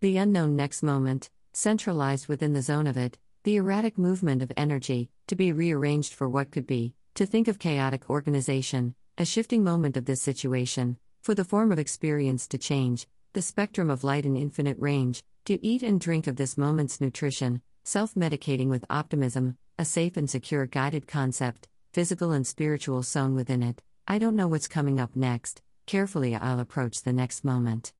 The unknown next moment, centralized within the zone of it, the erratic movement of energy, to be rearranged for what could be, to think of chaotic organization, a shifting moment of this situation, for the form of experience to change, the spectrum of light in infinite range, to eat and drink of this moment's nutrition, self medicating with optimism, a safe and secure guided concept, physical and spiritual sown within it. I don't know what's coming up next, carefully I'll approach the next moment.